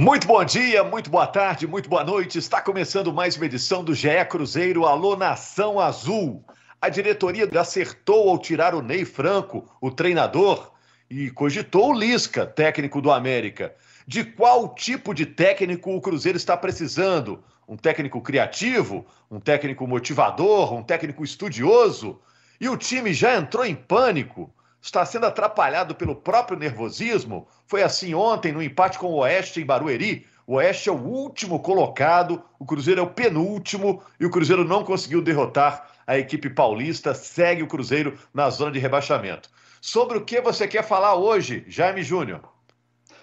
Muito bom dia, muito boa tarde, muito boa noite. Está começando mais uma edição do GE Cruzeiro Alô Nação Azul. A diretoria acertou ao tirar o Ney Franco, o treinador, e cogitou o Lisca, técnico do América. De qual tipo de técnico o Cruzeiro está precisando? Um técnico criativo? Um técnico motivador? Um técnico estudioso? E o time já entrou em pânico? Está sendo atrapalhado pelo próprio nervosismo? Foi assim ontem no empate com o Oeste em Barueri. O Oeste é o último colocado, o Cruzeiro é o penúltimo e o Cruzeiro não conseguiu derrotar a equipe paulista. Segue o Cruzeiro na zona de rebaixamento. Sobre o que você quer falar hoje, Jaime Júnior?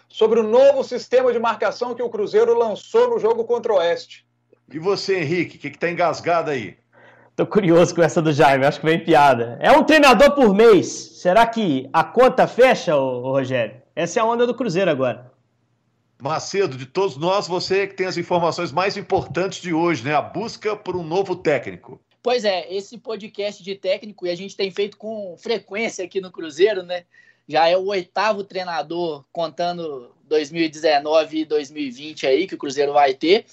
Sobre o novo sistema de marcação que o Cruzeiro lançou no jogo contra o Oeste. E você, Henrique, o que está engasgado aí? Tô curioso com essa do Jaime, acho que vem piada. É um treinador por mês. Será que a conta fecha, ô, Rogério? Essa é a onda do Cruzeiro agora. Macedo, de todos nós, você que tem as informações mais importantes de hoje, né? A busca por um novo técnico. Pois é, esse podcast de técnico, e a gente tem feito com frequência aqui no Cruzeiro, né? Já é o oitavo treinador, contando 2019 e 2020 aí, que o Cruzeiro vai ter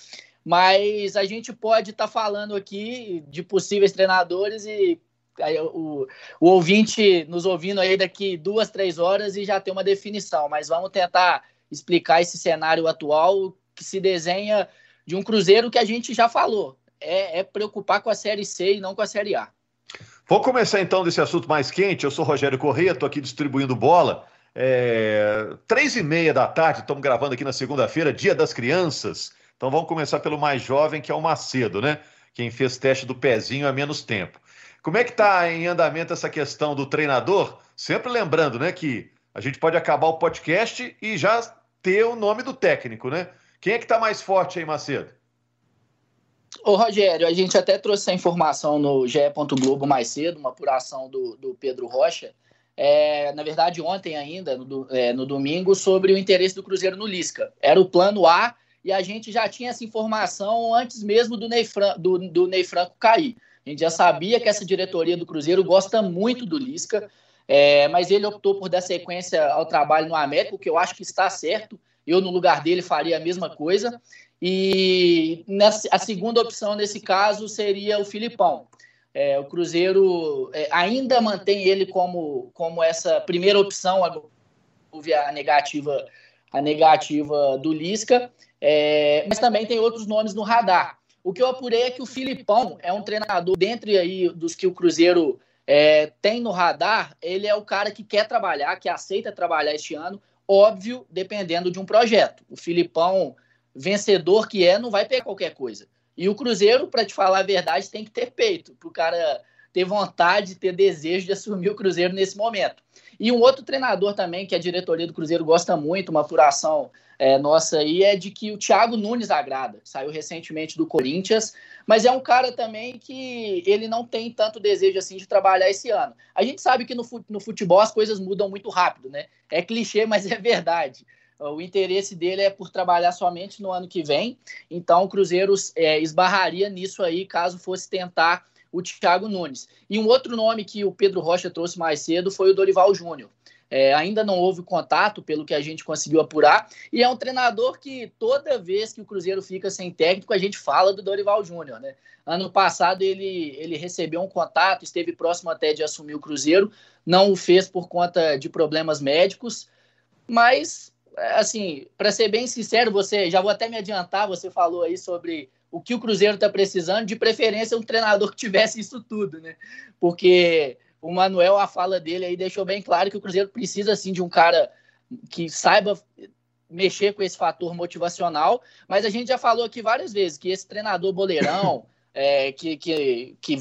mas a gente pode estar tá falando aqui de possíveis treinadores e aí, o, o ouvinte nos ouvindo aí daqui duas, três horas e já tem uma definição. Mas vamos tentar explicar esse cenário atual que se desenha de um Cruzeiro que a gente já falou. É, é preocupar com a Série C e não com a Série A. Vou começar então desse assunto mais quente. Eu sou Rogério Corrêa, estou aqui distribuindo bola. É, três e meia da tarde, estamos gravando aqui na segunda-feira, Dia das Crianças. Então vamos começar pelo mais jovem, que é o Macedo, né? Quem fez teste do pezinho há menos tempo. Como é que está em andamento essa questão do treinador? Sempre lembrando, né, que a gente pode acabar o podcast e já ter o nome do técnico, né? Quem é que está mais forte aí, Macedo? Ô, Rogério, a gente até trouxe essa informação no GE. Globo mais cedo, uma apuração do, do Pedro Rocha. É, na verdade, ontem ainda, no, é, no domingo, sobre o interesse do Cruzeiro no Lisca. Era o plano A e a gente já tinha essa informação antes mesmo do Ney, Fran do, do Ney Franco cair. A gente já sabia que essa diretoria do Cruzeiro gosta muito do Lisca, é, mas ele optou por dar sequência ao trabalho no América, o que eu acho que está certo. Eu, no lugar dele, faria a mesma coisa. E nessa, a segunda opção nesse caso seria o Filipão. É, o Cruzeiro é, ainda mantém ele como, como essa primeira opção, houve a negativa, a negativa do Lisca. É, mas também tem outros nomes no radar. O que eu apurei é que o Filipão é um treinador, dentre aí dos que o Cruzeiro é, tem no radar, ele é o cara que quer trabalhar, que aceita trabalhar este ano, óbvio, dependendo de um projeto. O Filipão, vencedor que é, não vai pegar qualquer coisa. E o Cruzeiro, para te falar a verdade, tem que ter peito, para o cara ter vontade, ter desejo de assumir o Cruzeiro nesse momento. E um outro treinador também, que a diretoria do Cruzeiro gosta muito, uma apuração é, nossa aí é de que o Thiago Nunes agrada. Saiu recentemente do Corinthians, mas é um cara também que ele não tem tanto desejo assim de trabalhar esse ano. A gente sabe que no, no futebol as coisas mudam muito rápido, né? É clichê, mas é verdade. O interesse dele é por trabalhar somente no ano que vem, então o Cruzeiro é, esbarraria nisso aí caso fosse tentar o Thiago Nunes. E um outro nome que o Pedro Rocha trouxe mais cedo foi o Dorival Júnior. É, ainda não houve contato, pelo que a gente conseguiu apurar, e é um treinador que toda vez que o Cruzeiro fica sem técnico, a gente fala do Dorival Júnior. Né? Ano passado ele, ele recebeu um contato, esteve próximo até de assumir o Cruzeiro, não o fez por conta de problemas médicos, mas, assim, para ser bem sincero, você já vou até me adiantar, você falou aí sobre o que o Cruzeiro está precisando, de preferência um treinador que tivesse isso tudo, né? Porque o Manuel, a fala dele aí deixou bem claro que o Cruzeiro precisa assim de um cara que saiba mexer com esse fator motivacional, mas a gente já falou aqui várias vezes que esse treinador boleirão, é, que, que, que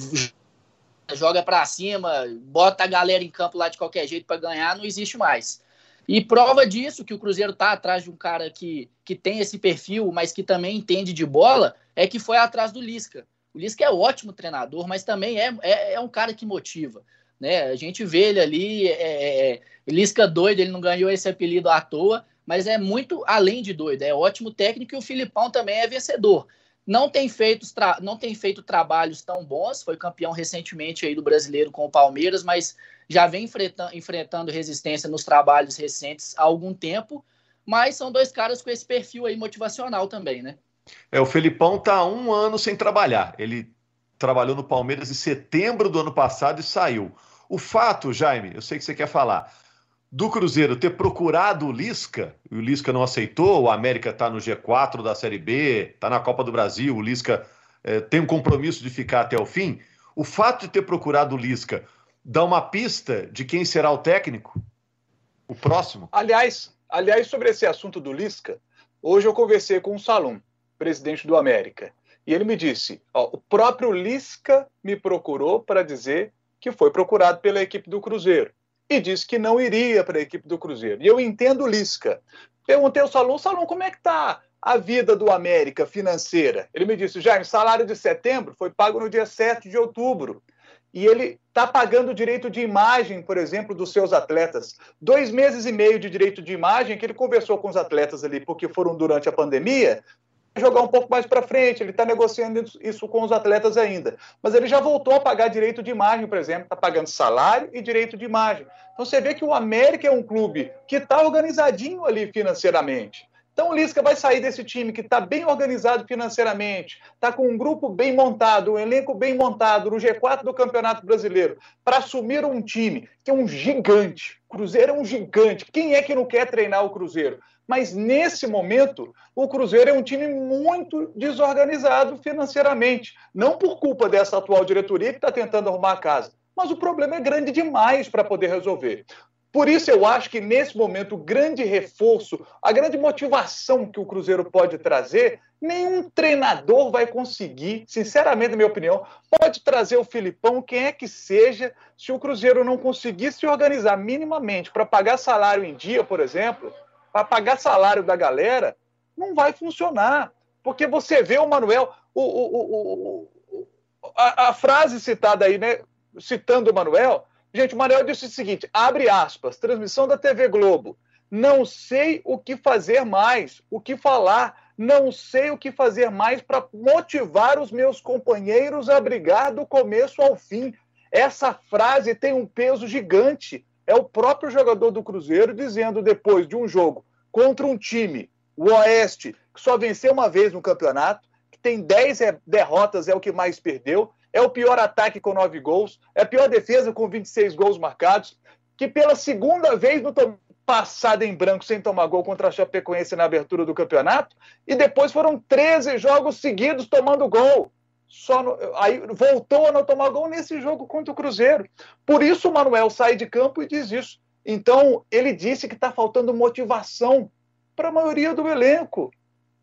joga para cima, bota a galera em campo lá de qualquer jeito para ganhar, não existe mais. E prova disso, que o Cruzeiro tá atrás de um cara que, que tem esse perfil, mas que também entende de bola, é que foi atrás do Lisca. O Lisca é ótimo treinador, mas também é, é, é um cara que motiva. Né? A gente vê ele ali, é, é, é, Lisca doido, ele não ganhou esse apelido à toa, mas é muito além de doido, é ótimo técnico e o Filipão também é vencedor. Não tem feito, não tem feito trabalhos tão bons, foi campeão recentemente aí do brasileiro com o Palmeiras, mas já vem enfrentando, enfrentando resistência nos trabalhos recentes há algum tempo. mas são dois caras com esse perfil aí motivacional também, né? É, o Felipão tá um ano sem trabalhar. Ele trabalhou no Palmeiras em setembro do ano passado e saiu. O fato, Jaime, eu sei que você quer falar, do Cruzeiro ter procurado o Lisca, e o Lisca não aceitou, o América está no G4 da Série B, está na Copa do Brasil, o Lisca é, tem um compromisso de ficar até o fim. O fato de ter procurado o Lisca dá uma pista de quem será o técnico? O próximo? Aliás, aliás sobre esse assunto do Lisca, hoje eu conversei com o Salum, presidente do América, e ele me disse: ó, o próprio Lisca me procurou para dizer que foi procurado pela equipe do Cruzeiro e disse que não iria para a equipe do Cruzeiro. E eu entendo Lisca. Perguntei ao Salom, Salom, como é que está a vida do América financeira? Ele me disse, Jaime, salário de setembro foi pago no dia 7 de outubro. E ele está pagando o direito de imagem, por exemplo, dos seus atletas. Dois meses e meio de direito de imagem que ele conversou com os atletas ali, porque foram durante a pandemia, jogar um pouco mais para frente, ele está negociando isso com os atletas ainda. Mas ele já voltou a pagar direito de imagem, por exemplo, está pagando salário e direito de imagem. Então você vê que o América é um clube que está organizadinho ali financeiramente. Então o Lisca vai sair desse time que está bem organizado financeiramente, está com um grupo bem montado, um elenco bem montado no G4 do Campeonato Brasileiro, para assumir um time que é um gigante. O Cruzeiro é um gigante. Quem é que não quer treinar o Cruzeiro? Mas nesse momento, o Cruzeiro é um time muito desorganizado financeiramente. Não por culpa dessa atual diretoria que está tentando arrumar a casa, mas o problema é grande demais para poder resolver. Por isso, eu acho que nesse momento, o grande reforço, a grande motivação que o Cruzeiro pode trazer, nenhum treinador vai conseguir, sinceramente, na minha opinião, pode trazer o Filipão, quem é que seja, se o Cruzeiro não conseguir se organizar minimamente para pagar salário em dia, por exemplo, para pagar salário da galera, não vai funcionar. Porque você vê o Manuel, o, o, o, a, a, frase citada aí, né? Citando o Manuel, gente, o Manuel disse o seguinte: abre aspas, transmissão da TV Globo. Não sei o que fazer mais, o que falar, não sei o que fazer mais para motivar os meus companheiros a brigar do começo ao fim. Essa frase tem um peso gigante é o próprio jogador do Cruzeiro dizendo depois de um jogo contra um time, o Oeste, que só venceu uma vez no campeonato, que tem 10 é, derrotas, é o que mais perdeu, é o pior ataque com 9 gols, é a pior defesa com 26 gols marcados, que pela segunda vez no passado em branco sem tomar gol contra a Chapecoense na abertura do campeonato, e depois foram 13 jogos seguidos tomando gol só no, aí voltou a não tomar gol nesse jogo contra o Cruzeiro. Por isso o Manuel sai de campo e diz isso. Então, ele disse que está faltando motivação para a maioria do elenco.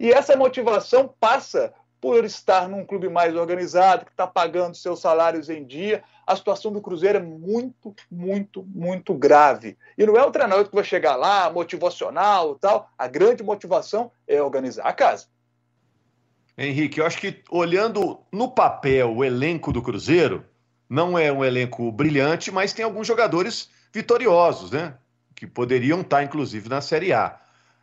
E essa motivação passa por estar num clube mais organizado, que está pagando seus salários em dia. A situação do Cruzeiro é muito, muito, muito grave. E não é o treinador que vai chegar lá, motivacional e tal. A grande motivação é organizar a casa. Henrique, eu acho que olhando no papel o elenco do Cruzeiro, não é um elenco brilhante, mas tem alguns jogadores vitoriosos, né? Que poderiam estar, inclusive, na Série A.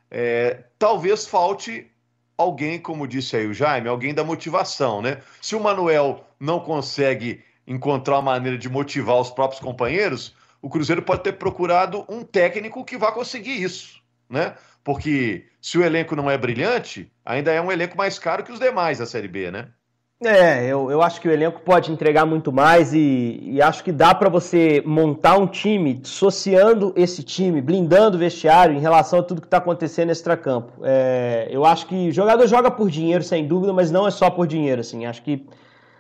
É, talvez falte alguém, como disse aí o Jaime, alguém da motivação, né? Se o Manuel não consegue encontrar uma maneira de motivar os próprios companheiros, o Cruzeiro pode ter procurado um técnico que vá conseguir isso, né? Porque se o elenco não é brilhante, ainda é um elenco mais caro que os demais da Série B, né? É, eu, eu acho que o elenco pode entregar muito mais e, e acho que dá para você montar um time dissociando esse time, blindando o vestiário em relação a tudo que está acontecendo extracampo. É, eu acho que o jogador joga por dinheiro, sem dúvida, mas não é só por dinheiro. Assim. Acho que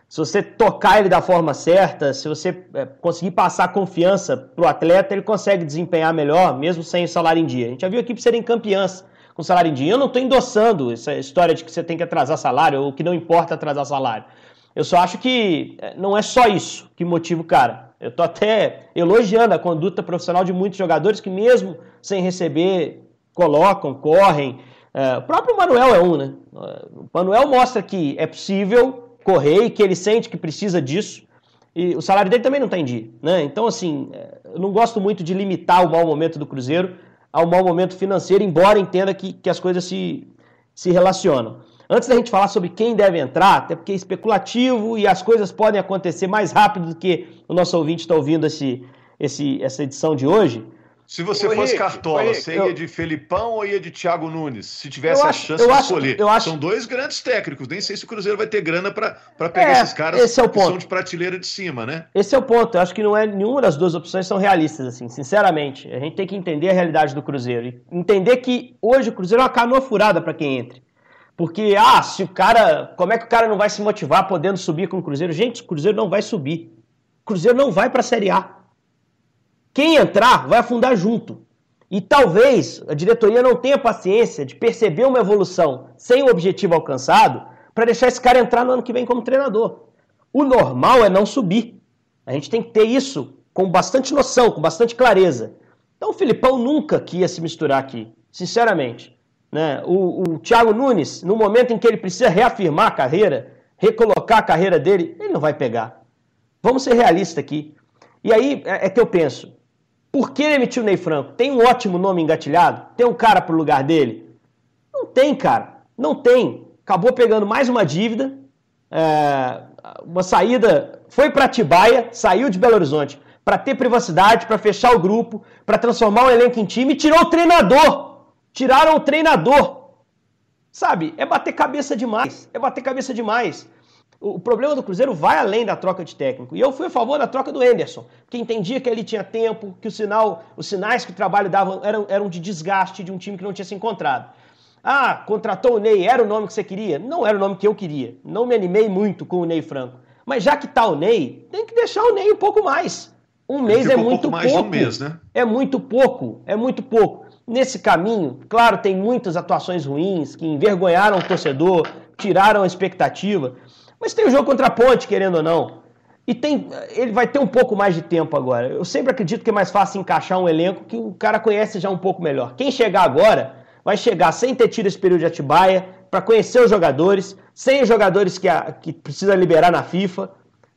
se você tocar ele da forma certa, se você é, conseguir passar confiança para o atleta, ele consegue desempenhar melhor, mesmo sem o salário em dia. A gente já viu equipes serem campeãs com salário em dia. Eu não estou endossando essa história de que você tem que atrasar salário ou que não importa atrasar salário. Eu só acho que é, não é só isso que motiva o cara. Eu estou até elogiando a conduta profissional de muitos jogadores que, mesmo sem receber, colocam, correm. É, o próprio Manuel é um, né? O Manuel mostra que é possível correr e que ele sente que precisa disso. E o salário dele também não está em dia. Né? Então, assim, eu não gosto muito de limitar o mau momento do Cruzeiro ao mau momento financeiro, embora entenda que, que as coisas se, se relacionam. Antes da gente falar sobre quem deve entrar, até porque é especulativo e as coisas podem acontecer mais rápido do que o nosso ouvinte está ouvindo esse, esse, essa edição de hoje, Se você fosse Henrique, Cartola, você ia de Felipão ou ia de Thiago Nunes? Se tivesse eu a chance de escolher. Acho, São dois grandes técnicos. Nem sei se o Cruzeiro vai ter grana para pegar é, esses caras esse é o ponto. são de prateleira de cima, né? Esse é o ponto. Eu acho que não é nenhuma das duas opções são realistas, assim, sinceramente. A gente tem que entender a realidade do Cruzeiro. E entender que hoje o Cruzeiro é uma canoa furada para quem entre. Porque, ah, se o cara. Como é que o cara não vai se motivar podendo subir com o Cruzeiro? Gente, o Cruzeiro não vai subir. O Cruzeiro não vai para a Série A. Quem entrar vai afundar junto. E talvez a diretoria não tenha paciência de perceber uma evolução sem o objetivo alcançado para deixar esse cara entrar no ano que vem como treinador. O normal é não subir. A gente tem que ter isso com bastante noção, com bastante clareza. Então o Filipão nunca quis se misturar aqui, sinceramente. Né? O, o Thiago Nunes, no momento em que ele precisa reafirmar a carreira, recolocar a carreira dele, ele não vai pegar. Vamos ser realistas aqui. E aí é, é que eu penso, por que ele emitiu o Ney Franco? Tem um ótimo nome engatilhado? Tem um cara pro lugar dele? Não tem, cara. Não tem. Acabou pegando mais uma dívida, é, uma saída. Foi para Atibaia, saiu de Belo Horizonte para ter privacidade, para fechar o grupo, para transformar o elenco em time e tirou o treinador. Tiraram o treinador. Sabe? É bater cabeça demais. É bater cabeça demais. O problema do Cruzeiro vai além da troca de técnico. E eu fui a favor da troca do Anderson, que entendia que ele tinha tempo, que o sinal, os sinais que o trabalho dava eram, eram de desgaste de um time que não tinha se encontrado. Ah, contratou o Ney, era o nome que você queria? Não era o nome que eu queria. Não me animei muito com o Ney Franco. Mas já que tá o Ney, tem que deixar o Ney um pouco mais. Um mês é muito um pouco. Mais pouco. De um mês, né? É muito pouco, é muito pouco. Nesse caminho, claro, tem muitas atuações ruins que envergonharam o torcedor, tiraram a expectativa. Mas tem o jogo contra a Ponte, querendo ou não. E tem, ele vai ter um pouco mais de tempo agora. Eu sempre acredito que é mais fácil encaixar um elenco que o cara conhece já um pouco melhor. Quem chegar agora vai chegar sem ter tido esse período de Atibaia, para conhecer os jogadores, sem os jogadores que, a, que precisa liberar na FIFA.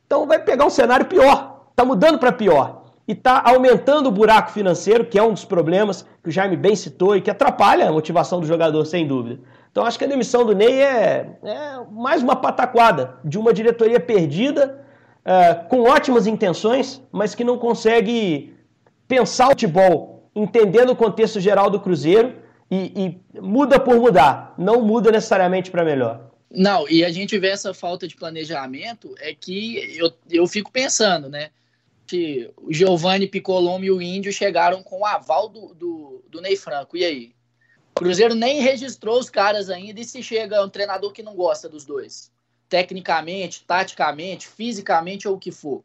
Então vai pegar um cenário pior. Está mudando para pior. E está aumentando o buraco financeiro, que é um dos problemas que o Jaime bem citou e que atrapalha a motivação do jogador, sem dúvida. Então acho que a demissão do Ney é, é mais uma pataquada de uma diretoria perdida, é, com ótimas intenções, mas que não consegue pensar o futebol entendendo o contexto geral do Cruzeiro e, e muda por mudar, não muda necessariamente para melhor. Não, e a gente vê essa falta de planejamento, é que eu, eu fico pensando, né? Que o Giovanni Piccolombo e o Índio chegaram com o aval do, do, do Ney Franco. E aí? Cruzeiro nem registrou os caras ainda e se chega um treinador que não gosta dos dois. Tecnicamente, taticamente, fisicamente ou o que for.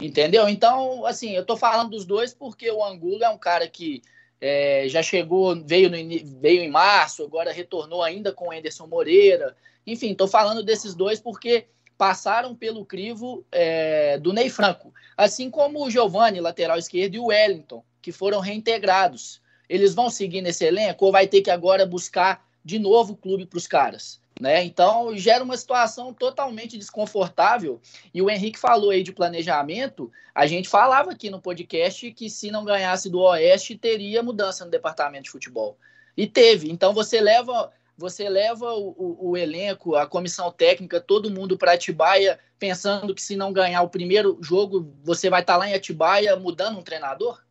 Entendeu? Então, assim, eu tô falando dos dois porque o Angulo é um cara que é, já chegou, veio, no, veio em março, agora retornou ainda com o Anderson Moreira. Enfim, tô falando desses dois porque passaram pelo crivo é, do Ney Franco. Assim como o Giovani, lateral esquerdo, e o Wellington, que foram reintegrados. Eles vão seguir nesse elenco ou vai ter que agora buscar de novo o clube para os caras? Né? Então gera uma situação totalmente desconfortável. E o Henrique falou aí de planejamento. A gente falava aqui no podcast que se não ganhasse do Oeste, teria mudança no departamento de futebol. E teve. Então você leva, você leva o, o, o elenco, a comissão técnica, todo mundo para Atibaia, pensando que se não ganhar o primeiro jogo, você vai estar tá lá em Atibaia mudando um treinador?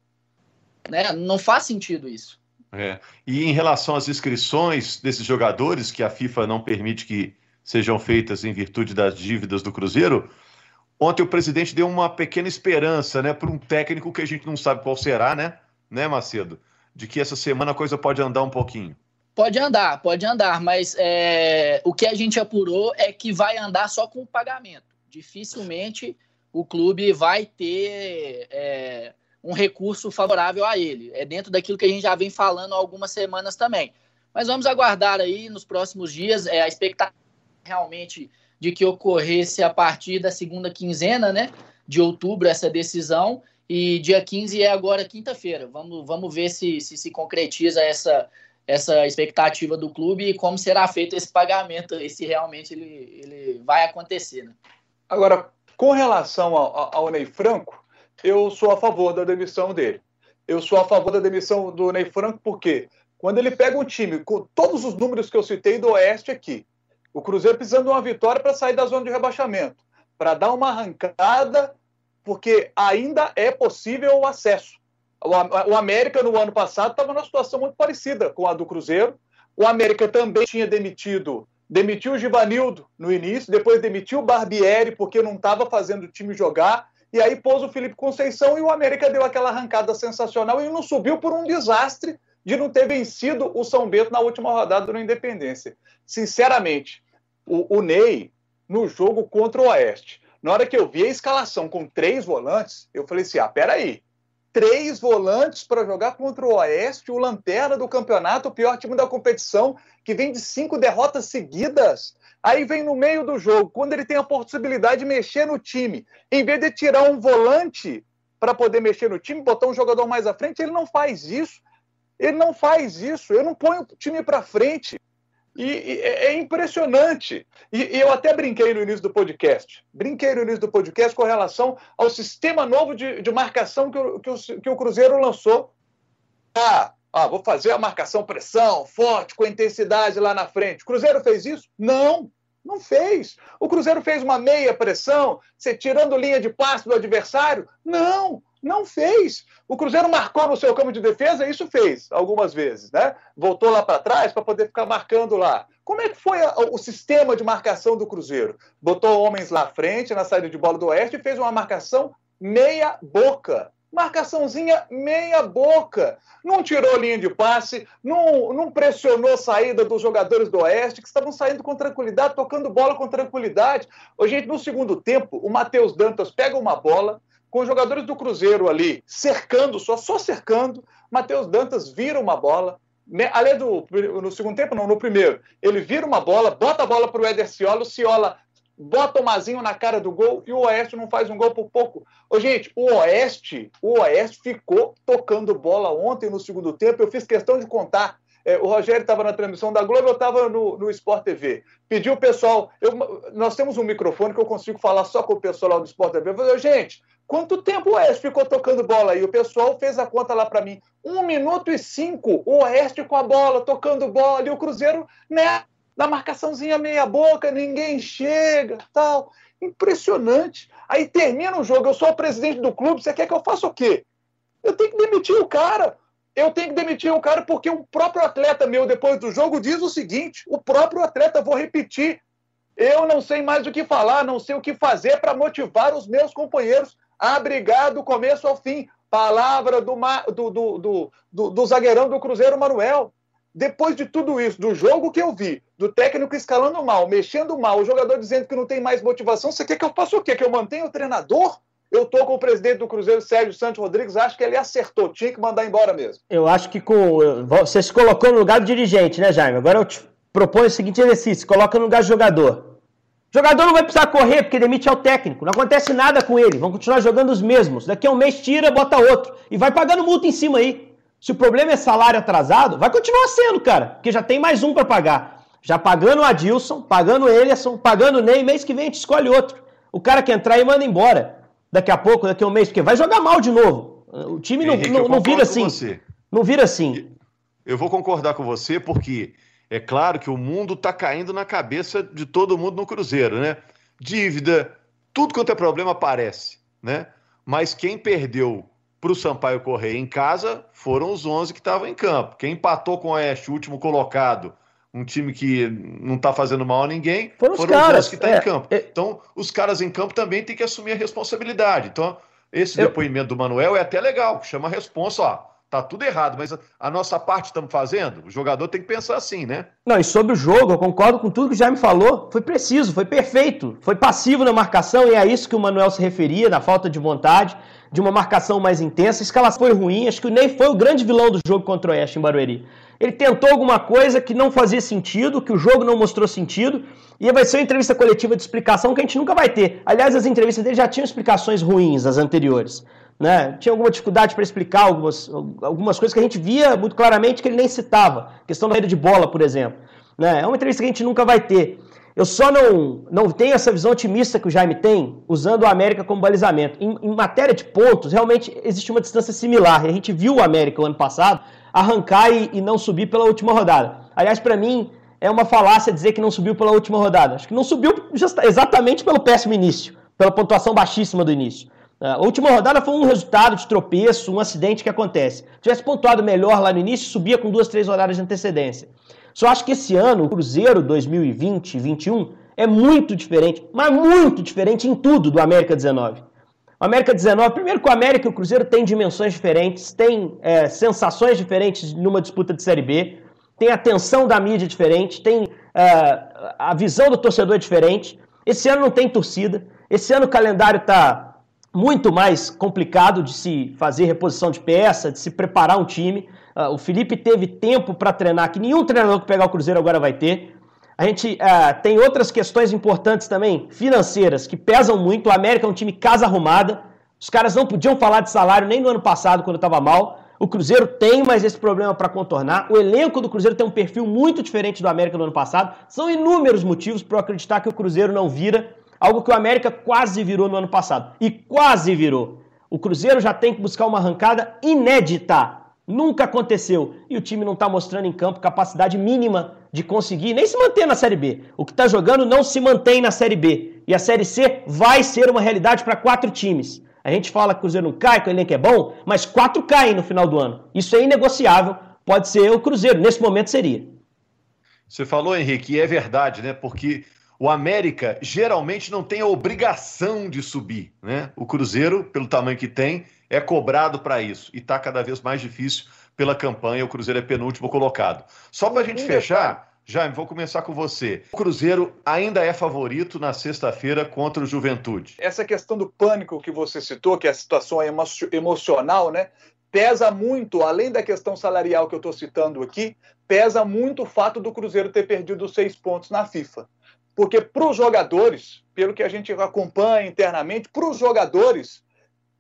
Né? Não faz sentido isso. É. E em relação às inscrições desses jogadores, que a FIFA não permite que sejam feitas em virtude das dívidas do Cruzeiro, ontem o presidente deu uma pequena esperança né, para um técnico que a gente não sabe qual será, né, né, Macedo? De que essa semana a coisa pode andar um pouquinho. Pode andar, pode andar, mas é, o que a gente apurou é que vai andar só com o pagamento. Dificilmente o clube vai ter. É, um recurso favorável a ele. É dentro daquilo que a gente já vem falando há algumas semanas também. Mas vamos aguardar aí nos próximos dias é, a expectativa realmente de que ocorresse a partir da segunda quinzena né, de outubro essa decisão. E dia 15 é agora quinta-feira. Vamos, vamos ver se, se se concretiza essa, essa expectativa do clube e como será feito esse pagamento e se realmente ele, ele vai acontecer. Né? Agora, com relação ao, ao Ney Franco, eu sou a favor da demissão dele. Eu sou a favor da demissão do Ney Franco porque quando ele pega um time com todos os números que eu citei do Oeste aqui, o Cruzeiro precisando de uma vitória para sair da zona de rebaixamento, para dar uma arrancada, porque ainda é possível o acesso. O América, no ano passado, estava numa situação muito parecida com a do Cruzeiro. O América também tinha demitido, demitiu o Givanildo no início, depois demitiu o Barbieri porque não estava fazendo o time jogar, e aí pôs o Felipe Conceição e o América deu aquela arrancada sensacional e não subiu por um desastre de não ter vencido o São Bento na última rodada do Independência. Sinceramente, o, o Ney, no jogo contra o Oeste, na hora que eu vi a escalação com três volantes, eu falei assim: ah, peraí. Três volantes para jogar contra o Oeste, o lanterna do campeonato, o pior time da competição, que vem de cinco derrotas seguidas. Aí vem no meio do jogo, quando ele tem a possibilidade de mexer no time, em vez de tirar um volante para poder mexer no time, botar um jogador mais à frente, ele não faz isso. Ele não faz isso. Eu não ponho o time para frente. E, e, é, é impressionante. E, e, eu até brinquei no início do podcast. Brinquei no início do podcast com relação ao sistema novo de, de marcação que o, que, o, que o Cruzeiro lançou. Ah, ah, vou fazer a marcação pressão, forte, com intensidade lá na frente. O Cruzeiro fez isso? Não, não fez. O Cruzeiro fez uma meia pressão, você tirando linha de passe do adversário? Não, não fez. O Cruzeiro marcou no seu campo de defesa, isso fez algumas vezes, né? Voltou lá para trás para poder ficar marcando lá. Como é que foi a, o sistema de marcação do Cruzeiro? Botou homens lá frente, na saída de bola do Oeste, e fez uma marcação meia boca. Marcaçãozinha meia boca. Não tirou linha de passe, não, não pressionou a saída dos jogadores do Oeste, que estavam saindo com tranquilidade, tocando bola com tranquilidade. Ô, gente, no segundo tempo, o Matheus Dantas pega uma bola, com os jogadores do Cruzeiro ali cercando, só, só cercando. Matheus Dantas vira uma bola. Além do no segundo tempo, não, no primeiro, ele vira uma bola, bota a bola para o Éder Ciola, o Ciola bota o Mazinho na cara do gol e o Oeste não faz um gol por pouco. Ô, gente, o Oeste, o Oeste ficou tocando bola ontem no segundo tempo. Eu fiz questão de contar. É, o Rogério estava na transmissão da Globo, eu estava no, no Sport TV. Pediu o pessoal. Eu, nós temos um microfone que eu consigo falar só com o pessoal lá do Sport TV. Eu falei, gente, Quanto tempo o Oeste ficou tocando bola aí? O pessoal fez a conta lá para mim. Um minuto e cinco, o Oeste com a bola, tocando bola, e o Cruzeiro, né, na marcaçãozinha meia boca, ninguém chega, tal. Impressionante. Aí termina o jogo, eu sou o presidente do clube, você quer que eu faça o quê? Eu tenho que demitir o cara. Eu tenho que demitir o cara porque o próprio atleta meu, depois do jogo, diz o seguinte: o próprio atleta, vou repetir, eu não sei mais o que falar, não sei o que fazer para motivar os meus companheiros abrigar do começo ao fim. Palavra do, do, do, do zagueirão do Cruzeiro, Manuel. Depois de tudo isso, do jogo que eu vi, do técnico escalando mal, mexendo mal, o jogador dizendo que não tem mais motivação, você quer que eu faça o quê? Que eu mantenha o treinador? Eu estou com o presidente do Cruzeiro, Sérgio Santos Rodrigues, acho que ele acertou, tinha que mandar embora mesmo. Eu acho que com. Você se colocou no lugar do dirigente, né, Jaime? Agora eu te proponho o seguinte exercício: coloca no lugar do jogador. O jogador não vai precisar correr porque demite ao técnico. Não acontece nada com ele. Vão continuar jogando os mesmos. Daqui a um mês tira, bota outro. E vai pagando multa em cima aí. Se o problema é salário atrasado, vai continuar sendo, cara. Porque já tem mais um para pagar. Já pagando o Adilson, pagando o Eliasson, pagando o Ney. Mês que vem a gente escolhe outro. O cara que entrar e manda embora. Daqui a pouco, daqui a um mês. Porque vai jogar mal de novo. O time não, Henrique, não, não vira assim. Não vira assim. Eu vou concordar com você porque é claro que o mundo está caindo na cabeça de todo mundo no Cruzeiro, né? Dívida, tudo quanto é problema aparece, né? Mas quem perdeu para o Sampaio Correia em casa foram os 11 que estavam em campo. Quem empatou com o Oeste, o último colocado, um time que não está fazendo mal a ninguém, foram, foram os, caras, os que estão tá é, em campo. É... Então, os caras em campo também têm que assumir a responsabilidade. Então, esse Eu... depoimento do Manuel é até legal, chama a responsa, ó Tá tudo errado, mas a nossa parte estamos fazendo. O jogador tem que pensar assim, né? Não, e sobre o jogo, eu concordo com tudo que o Jaime falou. Foi preciso, foi perfeito. Foi passivo na marcação, e é isso que o Manuel se referia, na falta de vontade, de uma marcação mais intensa. A escalação foi ruim. Acho que o Ney foi o grande vilão do jogo contra o Oeste em Barueri. Ele tentou alguma coisa que não fazia sentido, que o jogo não mostrou sentido, e vai ser uma entrevista coletiva de explicação que a gente nunca vai ter. Aliás, as entrevistas dele já tinham explicações ruins, as anteriores. Né? Tinha alguma dificuldade para explicar algumas, algumas coisas que a gente via muito claramente que ele nem citava. questão da rede de bola, por exemplo. Né? É uma entrevista que a gente nunca vai ter. Eu só não, não tenho essa visão otimista que o Jaime tem, usando o América como balizamento. Em, em matéria de pontos, realmente existe uma distância similar. A gente viu o América o ano passado arrancar e, e não subir pela última rodada. Aliás, para mim, é uma falácia dizer que não subiu pela última rodada. Acho que não subiu exatamente pelo péssimo início, pela pontuação baixíssima do início. A última rodada foi um resultado de tropeço, um acidente que acontece. Se tivesse pontuado melhor lá no início, subia com duas, três rodadas de antecedência. Só acho que esse ano, o Cruzeiro 2020 2021 é muito diferente, mas muito diferente em tudo do América 19. América 19, primeiro que o América e o Cruzeiro têm dimensões diferentes, têm é, sensações diferentes numa disputa de Série B, tem a atenção da mídia diferente, tem é, a visão do torcedor diferente. Esse ano não tem torcida, esse ano o calendário está muito mais complicado de se fazer reposição de peça, de se preparar um time. Uh, o Felipe teve tempo para treinar, que nenhum treinador que pegar o Cruzeiro agora vai ter. A gente uh, tem outras questões importantes também, financeiras, que pesam muito. O América é um time casa arrumada. Os caras não podiam falar de salário nem no ano passado, quando estava mal. O Cruzeiro tem mais esse problema para contornar. O elenco do Cruzeiro tem um perfil muito diferente do América do ano passado. São inúmeros motivos para eu acreditar que o Cruzeiro não vira Algo que o América quase virou no ano passado. E quase virou. O Cruzeiro já tem que buscar uma arrancada inédita. Nunca aconteceu. E o time não está mostrando em campo capacidade mínima de conseguir nem se manter na Série B. O que está jogando não se mantém na Série B. E a Série C vai ser uma realidade para quatro times. A gente fala que o Cruzeiro não cai, que o elenco é bom, mas quatro caem no final do ano. Isso é inegociável. Pode ser o Cruzeiro. Nesse momento seria. Você falou, Henrique, e é verdade, né? Porque o América geralmente não tem a obrigação de subir, né? O Cruzeiro, pelo tamanho que tem, é cobrado para isso e está cada vez mais difícil pela campanha. O Cruzeiro é penúltimo colocado. Só para a gente fechar, Jaime, vou começar com você. O Cruzeiro ainda é favorito na sexta-feira contra o Juventude. Essa questão do pânico que você citou, que é a situação emocional, né? Pesa muito, além da questão salarial que eu estou citando aqui, pesa muito o fato do Cruzeiro ter perdido seis pontos na FIFA. Porque para os jogadores, pelo que a gente acompanha internamente, para os jogadores,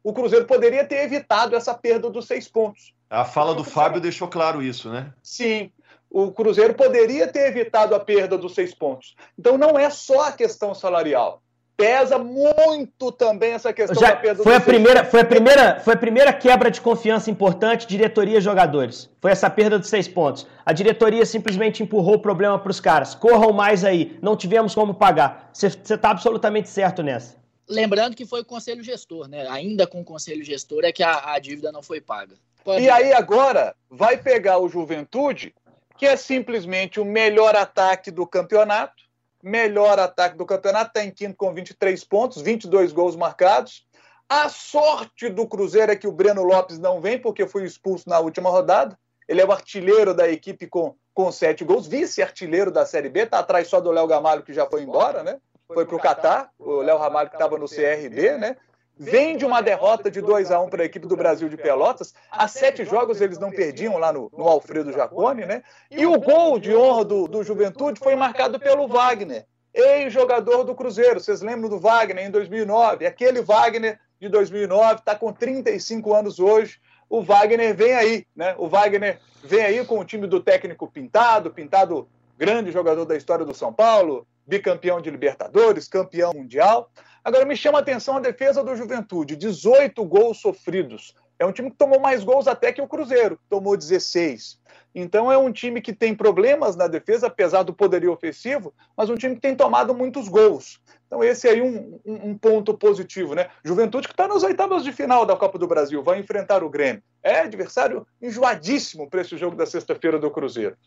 o Cruzeiro poderia ter evitado essa perda dos seis pontos. A fala do Fábio deixou claro isso, né? Sim. O Cruzeiro poderia ter evitado a perda dos seis pontos. Então não é só a questão salarial pesa muito também essa questão Já da perda foi a primeira foi a primeira foi a primeira quebra de confiança importante diretoria jogadores foi essa perda dos seis pontos a diretoria simplesmente empurrou o problema para os caras corram mais aí não tivemos como pagar você está absolutamente certo nessa lembrando que foi o conselho gestor né ainda com o conselho gestor é que a, a dívida não foi paga Pode... e aí agora vai pegar o Juventude que é simplesmente o melhor ataque do campeonato melhor ataque do campeonato, está em quinto com 23 pontos, 22 gols marcados. A sorte do Cruzeiro é que o Breno Lopes não vem, porque foi expulso na última rodada. Ele é o artilheiro da equipe com, com sete gols, vice-artilheiro da Série B, está atrás só do Léo Gamalho, que já foi embora, né? Foi para o Catar, o Léo Ramalho que estava no CRB, né? vem de uma derrota de 2 a 1 para a equipe do Brasil de Pelotas. Há sete jogos eles não perdiam lá no, no Alfredo Jacone, né? E o gol de honra do, do Juventude foi marcado pelo Wagner, ex-jogador do Cruzeiro. Vocês lembram do Wagner em 2009? Aquele Wagner de 2009 está com 35 anos hoje. O Wagner vem aí, né? O Wagner vem aí com o time do técnico Pintado, Pintado, grande jogador da história do São Paulo, bicampeão de Libertadores, campeão mundial. Agora, me chama a atenção a defesa do Juventude: 18 gols sofridos. É um time que tomou mais gols até que o Cruzeiro, tomou 16. Então é um time que tem problemas na defesa, apesar do poderio ofensivo, mas um time que tem tomado muitos gols. Então esse aí é um, um, um ponto positivo, né? Juventude que está nas oitavas de final da Copa do Brasil, vai enfrentar o Grêmio. É adversário enjoadíssimo para esse jogo da sexta-feira do Cruzeiro.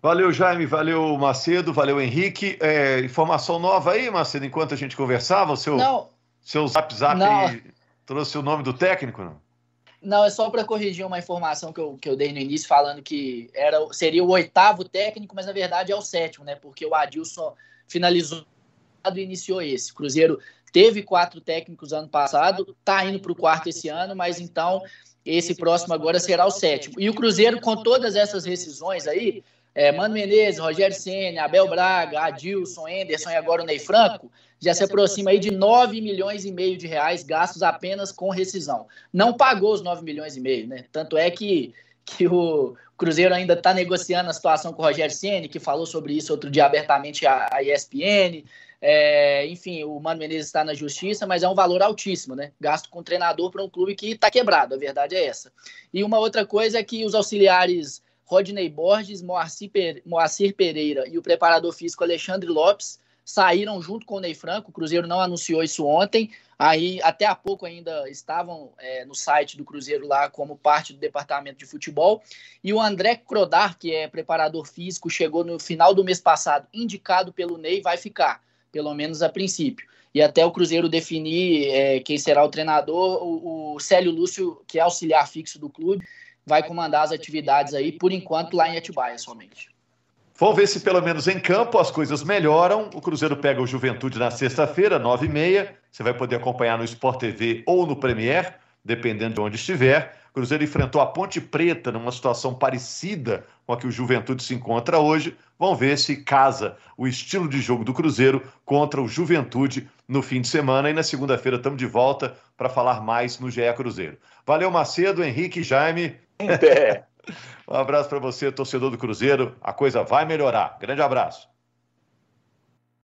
Valeu, Jaime, valeu, Macedo, valeu, Henrique. É, informação nova aí, Macedo, enquanto a gente conversava, o seu, não. seu zap zap aí, trouxe o nome do técnico? Não, não é só para corrigir uma informação que eu, que eu dei no início, falando que era, seria o oitavo técnico, mas na verdade é o sétimo, né? Porque o Adilson finalizou e iniciou esse. O Cruzeiro teve quatro técnicos ano passado, tá indo para o quarto esse ano, mas então esse próximo agora será o sétimo. E o Cruzeiro, com todas essas rescisões aí, é, Mano Menezes, Rogério Senna, Abel Braga, Adilson, Enderson e agora o Ney Franco, já se aproxima aí de 9 milhões e meio de reais gastos apenas com rescisão. Não pagou os 9 milhões e meio, né? Tanto é que, que o Cruzeiro ainda está negociando a situação com o Rogério Senna, que falou sobre isso outro dia abertamente à, ESPN. É, enfim, o Mano Menezes está na justiça, mas é um valor altíssimo, né? Gasto com treinador para um clube que está quebrado, a verdade é essa. E uma outra coisa é que os auxiliares Rodney Borges, Moacir Pereira e o preparador físico Alexandre Lopes saíram junto com o Ney Franco. O Cruzeiro não anunciou isso ontem. Aí, até há pouco ainda estavam é, no site do Cruzeiro lá como parte do departamento de futebol. E o André Crodar, que é preparador físico, chegou no final do mês passado, indicado pelo Ney, vai ficar, pelo menos a princípio. E até o Cruzeiro definir é, quem será o treinador, o, o Célio Lúcio, que é auxiliar fixo do clube, vai comandar as atividades aí, por enquanto, lá em Atibaia somente. Vamos ver se pelo menos em campo as coisas melhoram. O Cruzeiro pega o Juventude na sexta-feira, nove e meia. Você vai poder acompanhar no Sport TV ou no Premier, dependendo de onde estiver. O Cruzeiro enfrentou a Ponte Preta numa situação parecida com a que o Juventude se encontra hoje. Vamos ver se casa o estilo de jogo do Cruzeiro contra o Juventude no fim de semana. E na segunda-feira estamos de volta para falar mais no GE Cruzeiro. Valeu, Macedo, Henrique, Jaime. É. Um abraço para você, torcedor do Cruzeiro. A coisa vai melhorar. Grande abraço.